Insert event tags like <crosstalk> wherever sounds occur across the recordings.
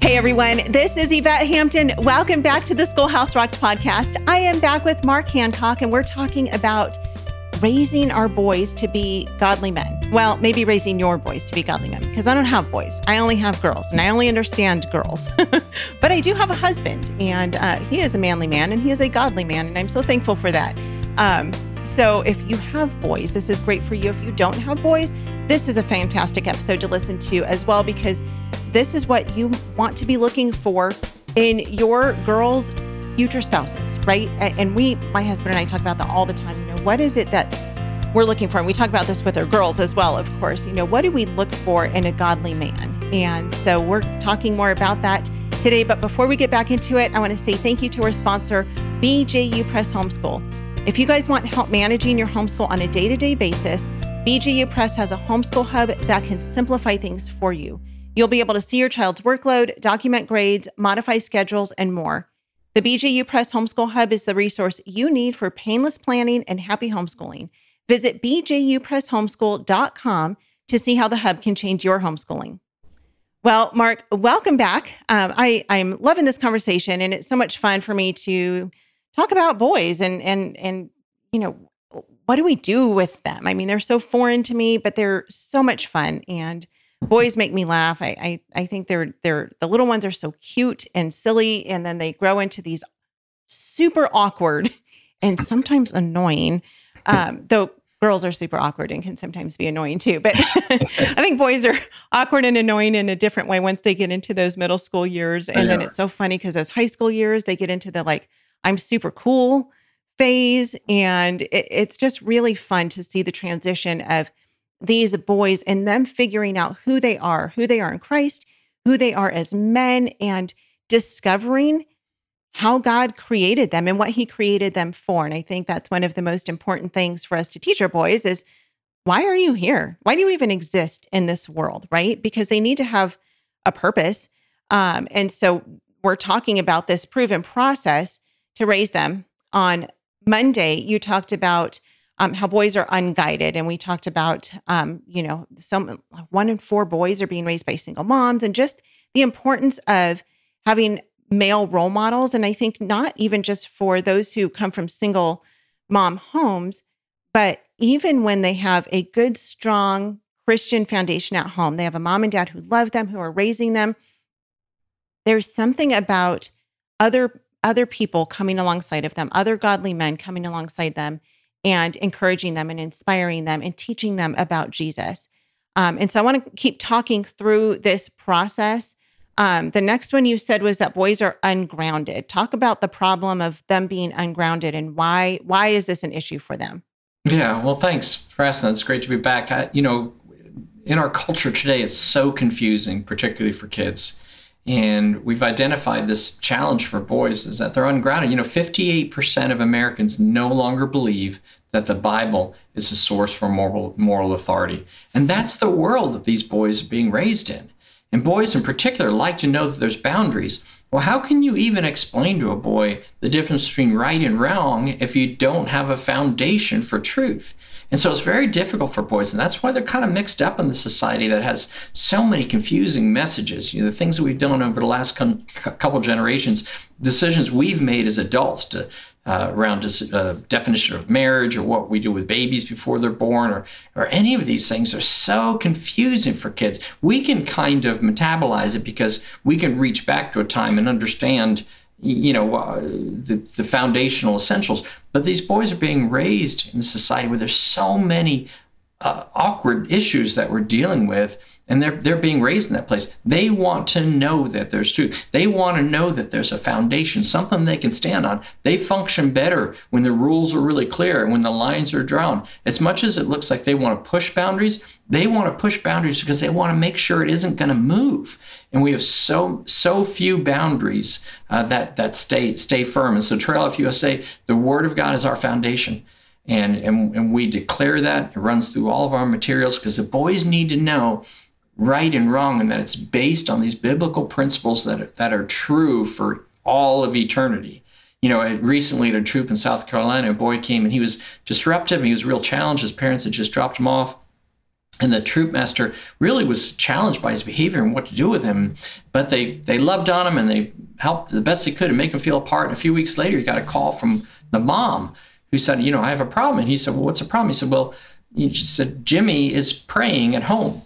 Hey everyone, this is Yvette Hampton. Welcome back to the Schoolhouse Rocked podcast. I am back with Mark Hancock, and we're talking about raising our boys to be godly men. Well, maybe raising your boys to be godly men, because I don't have boys. I only have girls, and I only understand girls. <laughs> but I do have a husband, and uh, he is a manly man, and he is a godly man, and I'm so thankful for that. Um, so if you have boys, this is great for you. If you don't have boys, this is a fantastic episode to listen to as well, because this is what you want to be looking for in your girls' future spouses, right? And we, my husband and I talk about that all the time. You know, what is it that we're looking for? And we talk about this with our girls as well, of course. You know, what do we look for in a godly man? And so we're talking more about that today. But before we get back into it, I want to say thank you to our sponsor, BJU Press Homeschool. If you guys want help managing your homeschool on a day to day basis, BJU Press has a homeschool hub that can simplify things for you. You'll be able to see your child's workload, document grades, modify schedules, and more. The BJU Press Homeschool Hub is the resource you need for painless planning and happy homeschooling. Visit bjupresshomeschool.com to see how the hub can change your homeschooling. Well, Mark, welcome back. Um, I, I'm loving this conversation, and it's so much fun for me to talk about boys and and and you know what do we do with them? I mean, they're so foreign to me, but they're so much fun and boys make me laugh. I, I I think they're they're the little ones are so cute and silly, and then they grow into these super awkward <laughs> and sometimes annoying. Um, though girls are super awkward and can sometimes be annoying too. But <laughs> I think boys are awkward and annoying in a different way once they get into those middle school years. And then it's so funny because those high school years, they get into the like, I'm super cool phase. And it, it's just really fun to see the transition of these boys and them figuring out who they are, who they are in Christ, who they are as men, and discovering how God created them and what he created them for. And I think that's one of the most important things for us to teach our boys is why are you here? Why do you even exist in this world, right? Because they need to have a purpose. Um, and so we're talking about this proven process to raise them. On Monday, you talked about um, how boys are unguided. And we talked about, um, you know, some one in four boys are being raised by single moms and just the importance of having male role models. And I think not even just for those who come from single mom homes, but even when they have a good, strong Christian foundation at home, they have a mom and dad who love them, who are raising them. There's something about other other people coming alongside of them, other godly men coming alongside them and encouraging them and inspiring them and teaching them about Jesus. Um, and so I want to keep talking through this process. Um, the next one you said was that boys are ungrounded. Talk about the problem of them being ungrounded and why why is this an issue for them? Yeah, well, thanks for asking. It's great to be back. I, you know, in our culture today, it's so confusing, particularly for kids. And we've identified this challenge for boys is that they're ungrounded. You know, 58% of Americans no longer believe that the Bible is a source for moral, moral authority. And that's the world that these boys are being raised in. And boys in particular like to know that there's boundaries. Well, how can you even explain to a boy the difference between right and wrong if you don't have a foundation for truth? And so it's very difficult for boys. And that's why they're kind of mixed up in the society that has so many confusing messages. You know, the things that we've done over the last con- couple generations, decisions we've made as adults to uh, around just, uh, definition of marriage or what we do with babies before they're born or, or any of these things are so confusing for kids. We can kind of metabolize it because we can reach back to a time and understand you know uh, the, the foundational essentials. But these boys are being raised in a society where there's so many uh, awkward issues that we're dealing with and they're they're being raised in that place. They want to know that there's truth. They want to know that there's a foundation something they can stand on. They function better when the rules are really clear and when the lines are drawn. As much as it looks like they want to push boundaries they want to push boundaries because they want to make sure it isn't going to move and we have so so few boundaries uh, that that stay stay firm. And so Trail Life USA, the Word of God is our foundation, and and and we declare that it runs through all of our materials because the boys need to know right and wrong, and that it's based on these biblical principles that are, that are true for all of eternity. You know, recently at a troop in South Carolina, a boy came and he was disruptive and he was real challenged. His parents had just dropped him off and the troop master really was challenged by his behavior and what to do with him. But they they loved on him and they helped the best they could to make him feel apart. And a few weeks later, he got a call from the mom who said, "You know, I have a problem." And he said, "Well, what's the problem?" He said, "Well," he said, "Jimmy is praying at home."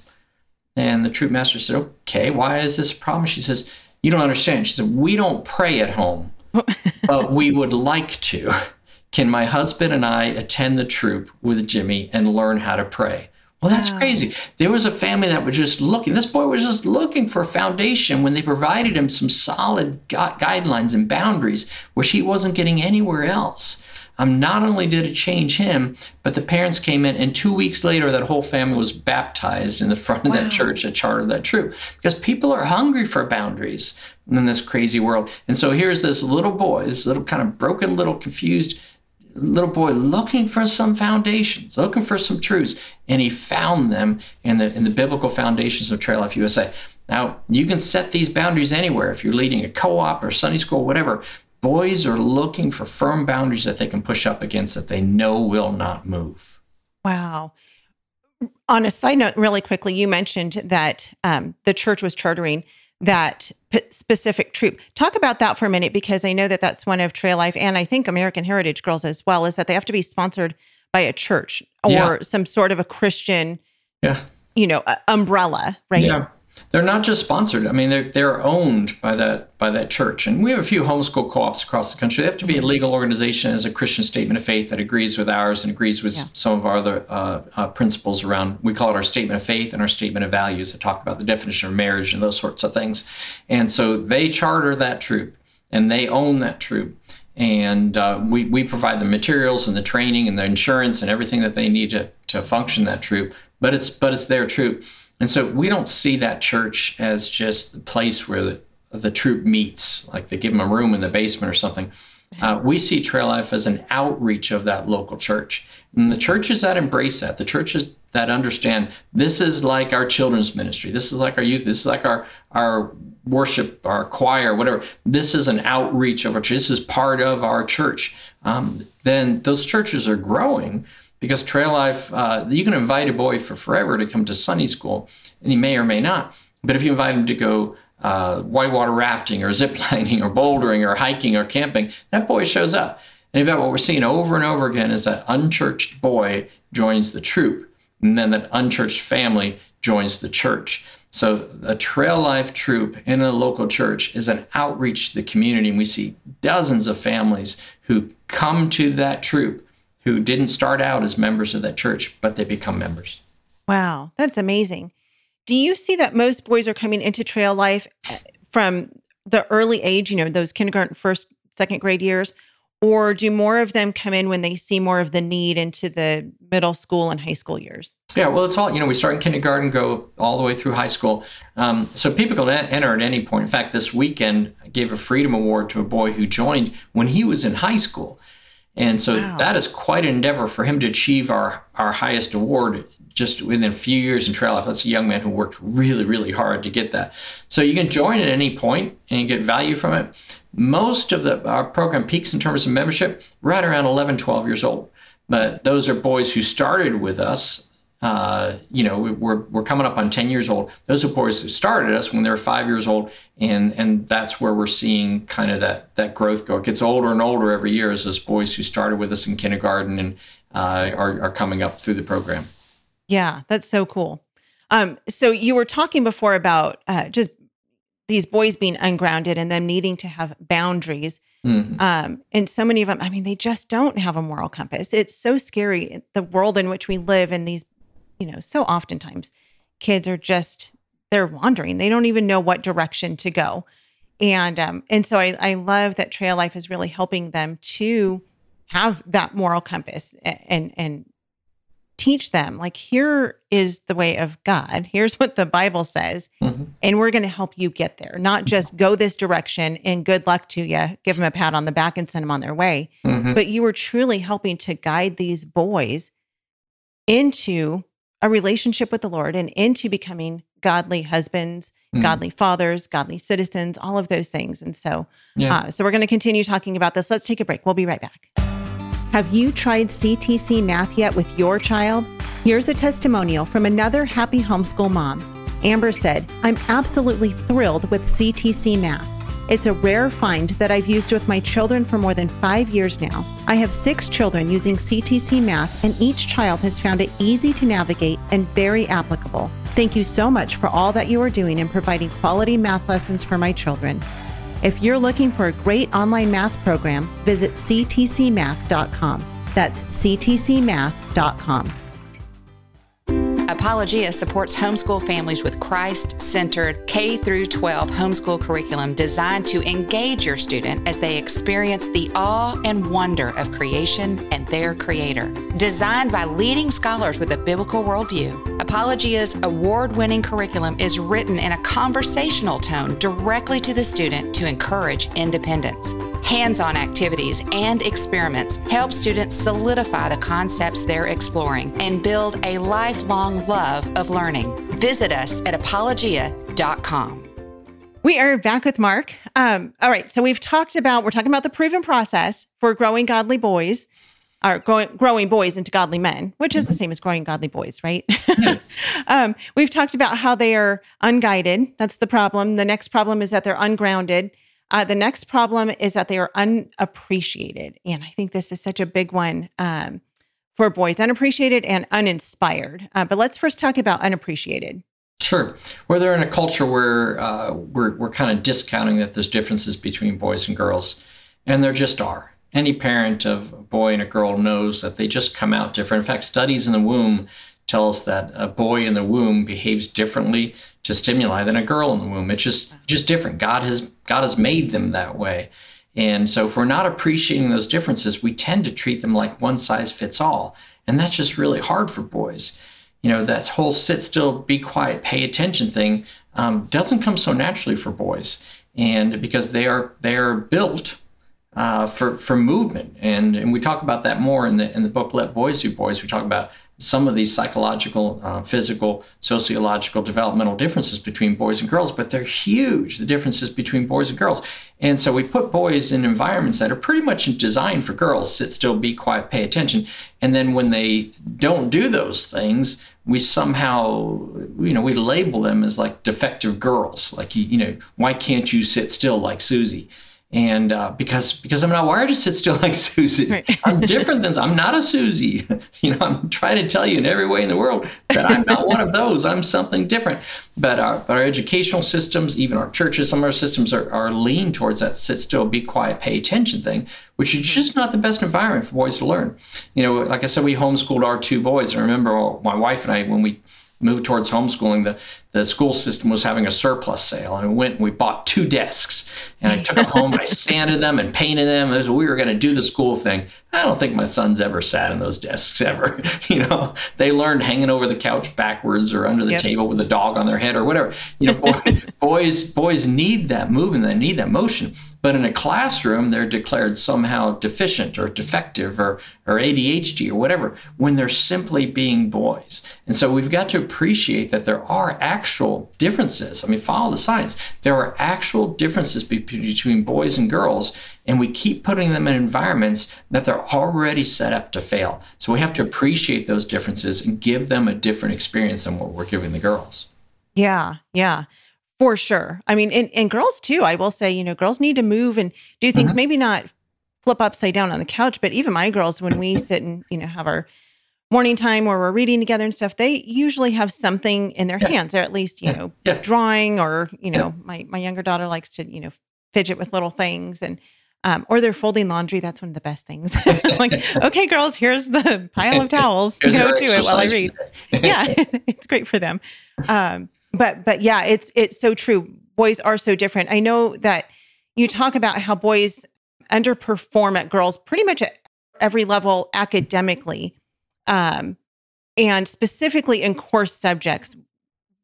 And the troop master said, "Okay, why is this a problem?" She says, "You don't understand." She said, "We don't pray at home, <laughs> but we would like to." Can my husband and I attend the troop with Jimmy and learn how to pray? Well, that's wow. crazy. There was a family that was just looking. This boy was just looking for a foundation when they provided him some solid gu- guidelines and boundaries, which he wasn't getting anywhere else. Um, not only did it change him, but the parents came in, and two weeks later, that whole family was baptized in the front wow. of that church that chartered that troop. Because people are hungry for boundaries in this crazy world. And so here's this little boy, this little kind of broken, little confused little boy looking for some foundations, looking for some truths, and he found them in the in the biblical foundations of Trail Life USA. Now you can set these boundaries anywhere if you're leading a co-op or Sunday school, whatever. Boys are looking for firm boundaries that they can push up against that they know will not move. Wow. On a side note, really quickly, you mentioned that um, the church was chartering that p- specific troop. Talk about that for a minute because I know that that's one of Trail Life and I think American Heritage Girls as well is that they have to be sponsored by a church or yeah. some sort of a Christian, yeah, you know, uh, umbrella, right? Yeah. They're not just sponsored. I mean, they're they're owned by that by that church. And we have a few homeschool co-ops across the country. They have to be a legal organization as a Christian statement of faith that agrees with ours and agrees with yeah. some of our other uh, uh, principles around. We call it our statement of faith and our statement of values that talk about the definition of marriage and those sorts of things. And so they charter that troop and they own that troop. And uh, we, we provide the materials and the training and the insurance and everything that they need to, to function that troop. But it's but it's their troop. And so we don't see that church as just the place where the, the troop meets, like they give them a room in the basement or something. Uh, we see Trail Life as an outreach of that local church. And the churches that embrace that, the churches that understand this is like our children's ministry, this is like our youth, this is like our, our worship, our choir, whatever. This is an outreach of our church. This is part of our church. Um, then those churches are growing because trail life, uh, you can invite a boy for forever to come to Sunday school, and he may or may not. But if you invite him to go uh, whitewater rafting or ziplining or bouldering or hiking or camping, that boy shows up. And in fact, what we're seeing over and over again is that unchurched boy joins the troop, and then that unchurched family joins the church. So a trail life troop in a local church is an outreach to the community, and we see dozens of families who come to that troop who didn't start out as members of that church, but they become members. Wow, that's amazing. Do you see that most boys are coming into trail life eh, from the early age, you know, those kindergarten, first, second grade years? Or do more of them come in when they see more of the need into the middle school and high school years? Yeah, well, it's all, you know, we start in kindergarten, go all the way through high school. Um, so people can enter at any point. In fact, this weekend, I gave a Freedom Award to a boy who joined when he was in high school. And so wow. that is quite an endeavor for him to achieve our, our highest award just within a few years in trail life. That's a young man who worked really, really hard to get that. So you can join at any point and get value from it. Most of the our program peaks in terms of membership right around 11, 12 years old. But those are boys who started with us uh, you know, we're, we're coming up on 10 years old. Those are boys who started us when they were five years old. And, and that's where we're seeing kind of that, that growth go. It gets older and older every year as those boys who started with us in kindergarten and uh, are, are coming up through the program. Yeah, that's so cool. Um, so you were talking before about uh, just these boys being ungrounded and them needing to have boundaries. Mm-hmm. Um, and so many of them, I mean, they just don't have a moral compass. It's so scary the world in which we live and these you know, so oftentimes kids are just they're wandering. They don't even know what direction to go. And um, and so I, I love that Trail Life is really helping them to have that moral compass and and teach them like here is the way of God. Here's what the Bible says, mm-hmm. and we're going to help you get there. Not just go this direction and good luck to you. Give them a pat on the back and send them on their way. Mm-hmm. But you were truly helping to guide these boys into a relationship with the Lord and into becoming godly husbands, mm. godly fathers, godly citizens, all of those things. And so, yeah. uh, so we're going to continue talking about this. Let's take a break. We'll be right back. Have you tried CTC math yet with your child? Here's a testimonial from another happy homeschool mom. Amber said, I'm absolutely thrilled with CTC Math. It's a rare find that I've used with my children for more than five years now. I have six children using CTC Math, and each child has found it easy to navigate and very applicable. Thank you so much for all that you are doing in providing quality math lessons for my children. If you're looking for a great online math program, visit ctcmath.com. That's ctcmath.com. Apologia supports homeschool families with Christ-centered K through 12 homeschool curriculum designed to engage your student as they experience the awe and wonder of creation and their creator. Designed by leading scholars with a biblical worldview, Apologia's award-winning curriculum is written in a conversational tone directly to the student to encourage independence. Hands-on activities and experiments help students solidify the concepts they're exploring and build a lifelong love of learning. Visit us at apologia.com. We are back with Mark. Um, all right, so we've talked about we're talking about the proven process for growing godly boys, or growing, growing boys into godly men, which is the same as growing godly boys, right? Yes. <laughs> um, we've talked about how they are unguided. That's the problem. The next problem is that they're ungrounded. Uh, the next problem is that they are unappreciated, and I think this is such a big one. Um, for boys, unappreciated and uninspired. Uh, but let's first talk about unappreciated. Sure. Where they're in a culture where uh, we're, we're kind of discounting that there's differences between boys and girls, and there just are. Any parent of a boy and a girl knows that they just come out different. In fact, studies in the womb tell us that a boy in the womb behaves differently to stimuli than a girl in the womb. It's just just different. God has God has made them that way. And so, if we're not appreciating those differences, we tend to treat them like one size fits all. And that's just really hard for boys. You know, that whole sit still, be quiet, pay attention thing um, doesn't come so naturally for boys. And because they are they are built uh, for for movement, and and we talk about that more in the in the book Let Boys Be Boys. We talk about some of these psychological, uh, physical, sociological, developmental differences between boys and girls, but they're huge, the differences between boys and girls. And so we put boys in environments that are pretty much designed for girls sit still, be quiet, pay attention. And then when they don't do those things, we somehow, you know, we label them as like defective girls. Like, you know, why can't you sit still like Susie? And uh, because because I'm not wired to sit still <laughs> like Susie. Right. I'm different than I'm not a Susie. <laughs> you know, I'm trying to tell you in every way in the world that I'm not one of those. I'm something different. But our, our educational systems, even our churches, some of our systems are, are lean towards that sit still, be quiet, pay attention thing, which is just not the best environment for boys to learn. You know, like I said, we homeschooled our two boys. I remember my wife and I when we moved towards homeschooling, the, the school system was having a surplus sale. And we went and we bought two desks. And I took them <laughs> home and I sanded them and painted them. As we were going to do the school thing. I don't think my sons ever sat in those desks ever. <laughs> you know, they learned hanging over the couch backwards or under the yep. table with a dog on their head or whatever. You know, boy, <laughs> boys boys need that movement. They need that motion. But in a classroom, they're declared somehow deficient or defective or, or ADHD or whatever when they're simply being boys. And so we've got to appreciate that there are actual differences. I mean, follow the science. There are actual differences be- between boys and girls and we keep putting them in environments that they're already set up to fail. So we have to appreciate those differences and give them a different experience than what we're giving the girls. Yeah, yeah, for sure. I mean, and, and girls too, I will say, you know, girls need to move and do things, mm-hmm. maybe not flip upside down on the couch, but even my girls, when we sit and, you know, have our morning time where we're reading together and stuff, they usually have something in their yeah. hands, or at least, you yeah. know, yeah. drawing or, you know, my, my younger daughter likes to, you know, fidget with little things and um, or they're folding laundry. That's one of the best things. <laughs> like, <laughs> okay, girls, here's the pile of towels. Go to it while I read. yeah, <laughs> it's great for them. Um, but but yeah, it's it's so true. Boys are so different. I know that you talk about how boys underperform at girls pretty much at every level academically, um, and specifically in course subjects.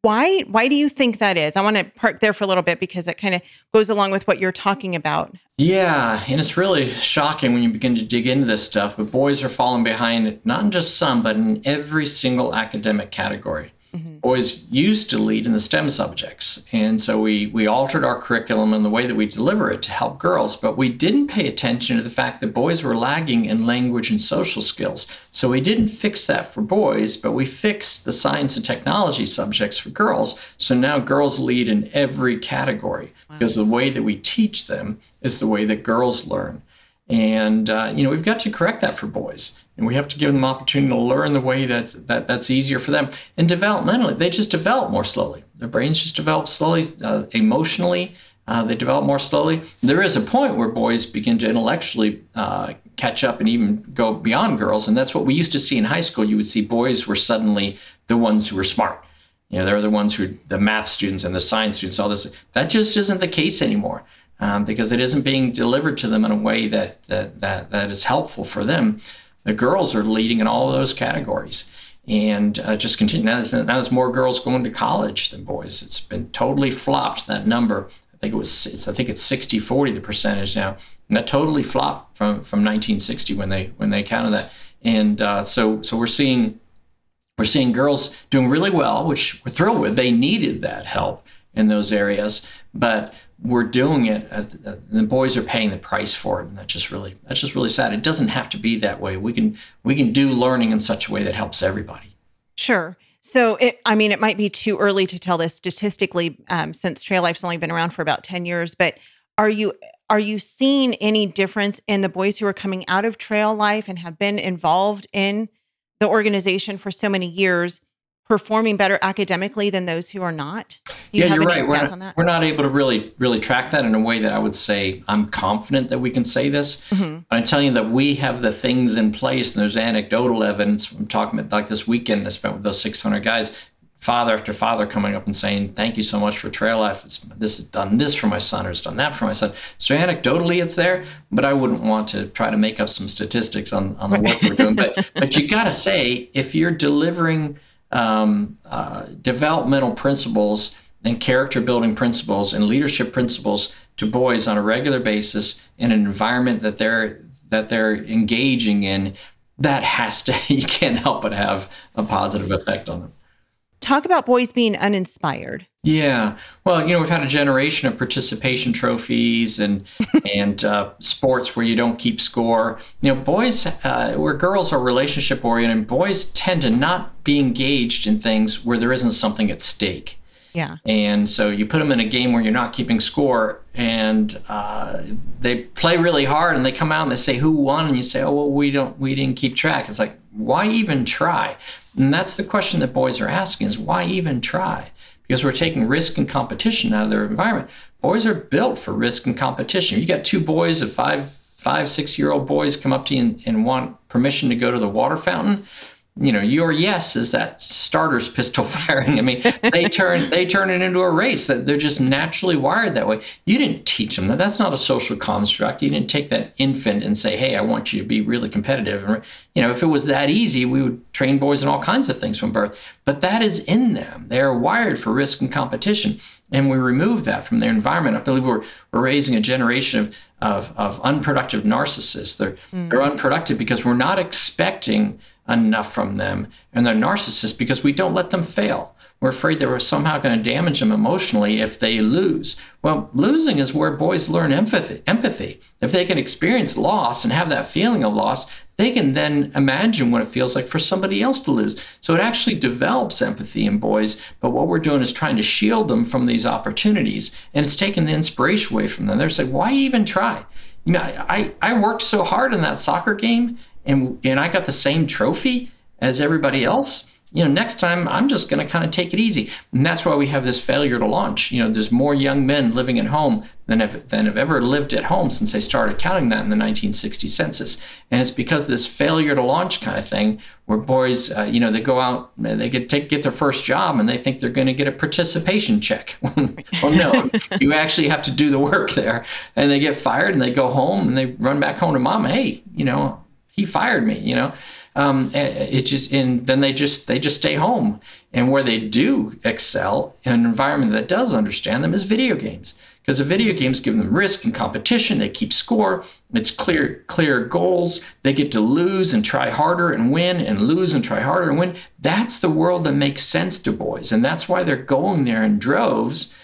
Why why do you think that is? I want to park there for a little bit because it kind of goes along with what you're talking about. Yeah, and it's really shocking when you begin to dig into this stuff, but boys are falling behind not in just some, but in every single academic category. Mm-hmm. Boys used to lead in the STEM subjects. And so we, we altered our curriculum and the way that we deliver it to help girls, but we didn't pay attention to the fact that boys were lagging in language and social skills. So we didn't fix that for boys, but we fixed the science and technology subjects for girls. So now girls lead in every category wow. because the way that we teach them is the way that girls learn. And, uh, you know, we've got to correct that for boys and we have to give them opportunity to learn the way that's that, that's easier for them. And developmentally they just develop more slowly. Their brains just develop slowly uh, emotionally uh, they develop more slowly. There is a point where boys begin to intellectually uh, catch up and even go beyond girls and that's what we used to see in high school. You would see boys were suddenly the ones who were smart. You know they're the ones who the math students and the science students all this. That just isn't the case anymore um, because it isn't being delivered to them in a way that that that, that is helpful for them the girls are leading in all those categories and uh, just continue. Now there's, now there's more girls going to college than boys. It's been totally flopped, that number. I think it was, I think it's 60, 40, the percentage now. And that totally flopped from, from 1960 when they, when they counted that. And uh, so, so we're seeing, we're seeing girls doing really well, which we're thrilled with. They needed that help in those areas, but we're doing it. the boys are paying the price for it, and that's just really that's just really sad. It doesn't have to be that way. We can we can do learning in such a way that helps everybody. Sure. So, it, I mean, it might be too early to tell this statistically, um, since Trail Life's only been around for about ten years. But are you are you seeing any difference in the boys who are coming out of Trail Life and have been involved in the organization for so many years? Performing better academically than those who are not? You yeah, you're right. We're not, we're not, able to really really track that in a way that I would say I'm confident that we can say this. Mm-hmm. I'm telling you that we have the things in place, and there's anecdotal evidence. I'm talking about like this weekend I spent with those 600 guys. Father after father coming up and saying, "Thank you so much for Trail Life. It's, this has done this for my son, or it's done that for my son." So anecdotally, it's there, but I wouldn't want to try to make up some statistics on, on the work we're doing. <laughs> But but you got to say, if you're delivering um, uh, developmental principles and character building principles and leadership principles to boys on a regular basis in an environment that they're that they're engaging in that has to <laughs> you can't help but have a positive effect on them. Talk about boys being uninspired yeah. Well you know we've had a generation of participation trophies and <laughs> and uh, sports where you don't keep score. You know boys uh, where girls are relationship oriented boys tend to not be engaged in things where there isn't something at stake. Yeah. And so you put them in a game where you're not keeping score and uh, they play really hard and they come out and they say who won? And you say oh well we don't we didn't keep track. It's like why even try? And that's the question that boys are asking is why even try? Because we're taking risk and competition out of their environment. Boys are built for risk and competition. You got two boys of five, five, six year old boys come up to you and, and want permission to go to the water fountain you know your yes is that starter's pistol <laughs> firing. I mean they turn they turn it into a race. That they're just naturally wired that way. You didn't teach them that. That's not a social construct. You didn't take that infant and say hey i want you to be really competitive. And you know if it was that easy we would train boys in all kinds of things from birth. But that is in them. They're wired for risk and competition. And we remove that from their environment. I believe we're, we're raising a generation of of, of unproductive narcissists. They're mm. they're unproductive because we're not expecting enough from them. And they're narcissists because we don't let them fail. We're afraid that we're somehow going to damage them emotionally if they lose. Well, losing is where boys learn empathy. Empathy. If they can experience loss and have that feeling of loss, they can then imagine what it feels like for somebody else to lose. So it actually develops empathy in boys. But what we're doing is trying to shield them from these opportunities, and it's taking the inspiration away from them. They're saying, "Why even try?" You know, I, I worked so hard in that soccer game, and and I got the same trophy as everybody else, you know, next time I'm just going to kind of take it easy. And that's why we have this failure to launch. You know, there's more young men living at home than have, than have ever lived at home since they started counting that in the 1960 census. And it's because this failure to launch kind of thing, where boys, uh, you know, they go out, they get take get their first job, and they think they're going to get a participation check. <laughs> well, no, <laughs> you actually have to do the work there. And they get fired, and they go home, and they run back home to mom. Hey, you know, he fired me, you know. um, it just and then they just they just stay home. And where they do excel in an environment that does understand them is video games because the video games give them risk and competition. They keep score. It's clear, clear goals. They get to lose and try harder and win, and lose and try harder and win. That's the world that makes sense to boys, and that's why they're going there in droves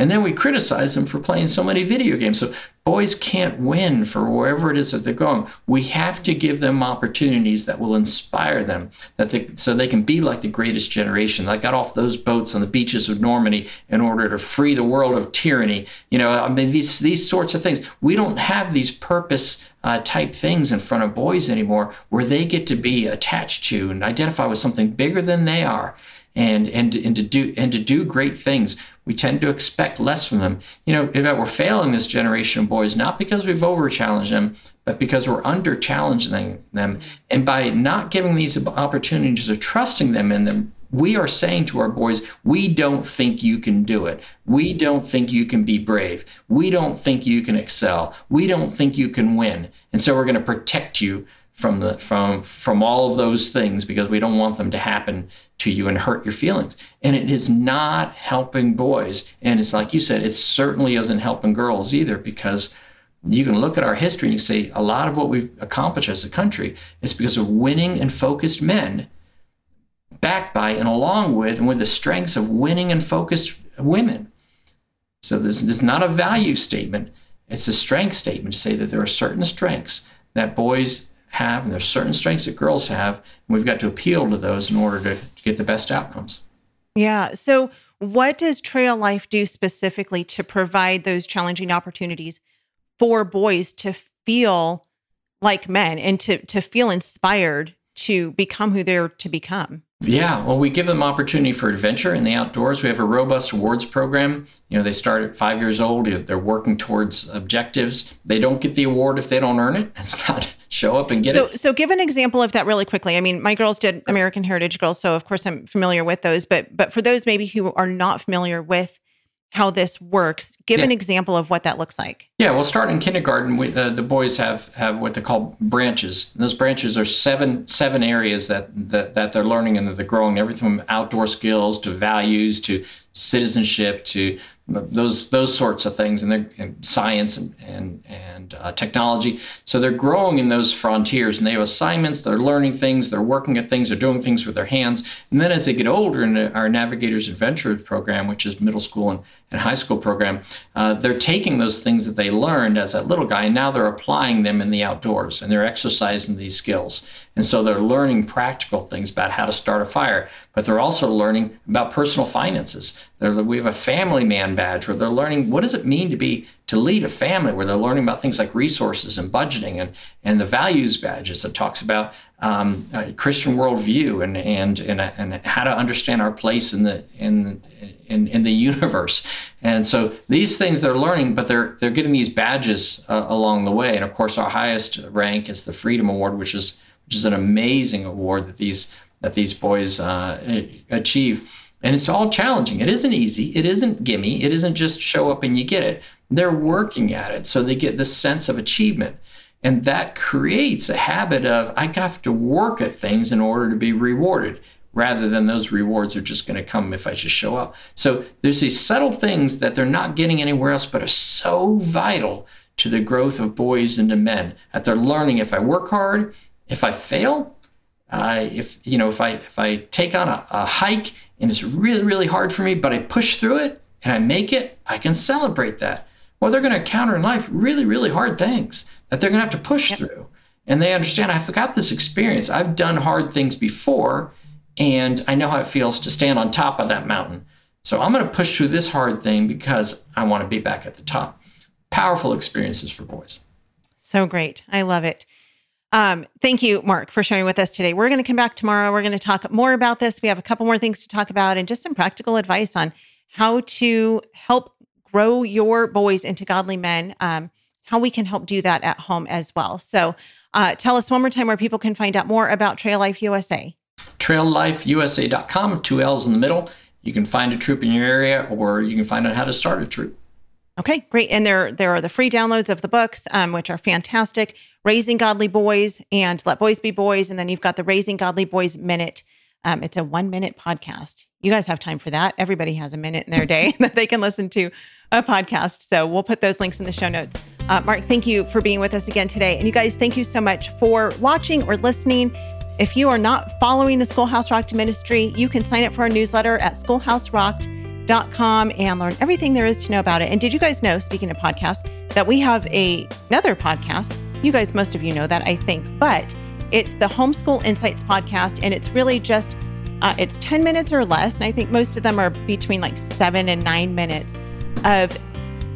and then we criticize them for playing so many video games. So boys can't win for wherever it is that they're going. We have to give them opportunities that will inspire them, that they, so they can be like the greatest generation. that got off those boats on the beaches of Normandy in order to free the world of tyranny. You know, I mean these these sorts of things. We don't have these purpose uh, type things in front of boys anymore, where they get to be attached to and identify with something bigger than they are and and and to do and to do great things. We tend to expect less from them. You know, if we're failing this generation of boys, not because we've over challenged them, but because we're under challenging them. And by not giving these opportunities or trusting them in them, we are saying to our boys, we don't think you can do it. We don't think you can be brave. We don't think you can excel. We don't think you can win. And so we're going to protect you from the from from all of those things because we don't want them to happen to you and hurt your feelings. And it is not helping boys. And it's like you said it certainly isn't helping girls either because you can look at our history and you say a lot of what we've accomplished as a country is because of winning and focused men backed by and along with and with the strengths of winning and focused women. So this, this is not a value statement. It's a strength statement to say that there are certain strengths that boys have, and there's certain strengths that girls have, and we've got to appeal to those in order to, to get the best outcomes. Yeah. So, what does Trail Life do specifically to provide those challenging opportunities for boys to feel like men and to to feel inspired to become who they're to become? Yeah, well, we give them opportunity for adventure in the outdoors. We have a robust awards program. You know, they start at five years old. They're working towards objectives. They don't get the award if they don't earn it. <laughs> It's not show up and get so, it. So, give an example of that really quickly. I mean, my girls did American Heritage Girls, so of course I'm familiar with those. But but for those maybe who are not familiar with how this works. Give yeah. an example of what that looks like. Yeah, well, start in kindergarten. We, uh, the boys have have what they call branches. And those branches are seven seven areas that, that that they're learning and that they're growing. Everything from outdoor skills to values to citizenship to those those sorts of things and they're science and and, and uh, technology so they're growing in those frontiers and they have assignments they're learning things they're working at things they're doing things with their hands and then as they get older in our Navigators Adventurers program which is middle school and, and high school program uh, they're taking those things that they learned as a little guy and now they're applying them in the outdoors and they're exercising these skills and so they're learning practical things about how to start a fire, but they're also learning about personal finances. They're, we have a family man badge where they're learning what does it mean to be to lead a family, where they're learning about things like resources and budgeting, and and the values badges that talks about um, Christian worldview and and and and how to understand our place in the in in, in the universe. And so these things they're learning, but they're they're getting these badges uh, along the way. And of course, our highest rank is the Freedom Award, which is which is an amazing award that these that these boys uh, achieve. And it's all challenging. It isn't easy. It isn't gimme. It isn't just show up and you get it. They're working at it, so they get this sense of achievement. And that creates a habit of I have to work at things in order to be rewarded, rather than those rewards are just going to come if I just show up. So there's these subtle things that they're not getting anywhere else, but are so vital to the growth of boys into men. That they're learning if I work hard, if I fail, uh, if you know, if I if I take on a, a hike and it's really really hard for me, but I push through it and I make it, I can celebrate that. Well, they're going to encounter in life really really hard things that they're going to have to push yep. through, and they understand. I've got this experience. I've done hard things before, and I know how it feels to stand on top of that mountain. So I'm going to push through this hard thing because I want to be back at the top. Powerful experiences for boys. So great. I love it. Um, thank you, Mark, for sharing with us today. We're going to come back tomorrow. We're going to talk more about this. We have a couple more things to talk about and just some practical advice on how to help grow your boys into godly men, um, how we can help do that at home as well. So, uh, tell us one more time where people can find out more about Trail Life USA. TrailLifeUSA.com, two L's in the middle. You can find a troop in your area or you can find out how to start a troop. Okay, great. And there there are the free downloads of the books, um, which are fantastic. Raising Godly Boys and Let Boys Be Boys. And then you've got the Raising Godly Boys Minute. Um, it's a one minute podcast. You guys have time for that. Everybody has a minute in their day <laughs> that they can listen to a podcast. So we'll put those links in the show notes. Uh, Mark, thank you for being with us again today. And you guys, thank you so much for watching or listening. If you are not following the Schoolhouse Rocked ministry, you can sign up for our newsletter at schoolhouserocked.com and learn everything there is to know about it. And did you guys know, speaking of podcasts, that we have a, another podcast? You guys, most of you know that, I think, but it's the Homeschool Insights podcast. And it's really just, uh, it's 10 minutes or less. And I think most of them are between like seven and nine minutes of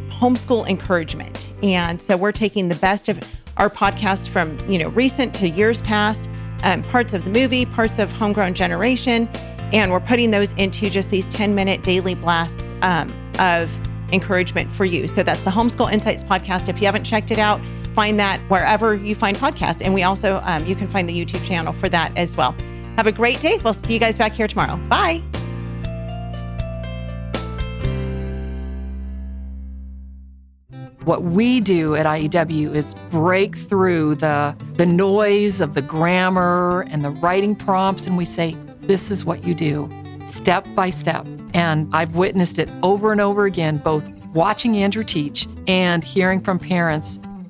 homeschool encouragement. And so we're taking the best of our podcasts from, you know, recent to years past um, parts of the movie, parts of Homegrown Generation, and we're putting those into just these 10 minute daily blasts um, of encouragement for you. So that's the Homeschool Insights podcast. If you haven't checked it out, find that wherever you find podcasts. And we also, um, you can find the YouTube channel for that as well. Have a great day. We'll see you guys back here tomorrow. Bye. What we do at IEW is break through the, the noise of the grammar and the writing prompts, and we say, this is what you do, step by step. And I've witnessed it over and over again, both watching Andrew teach and hearing from parents,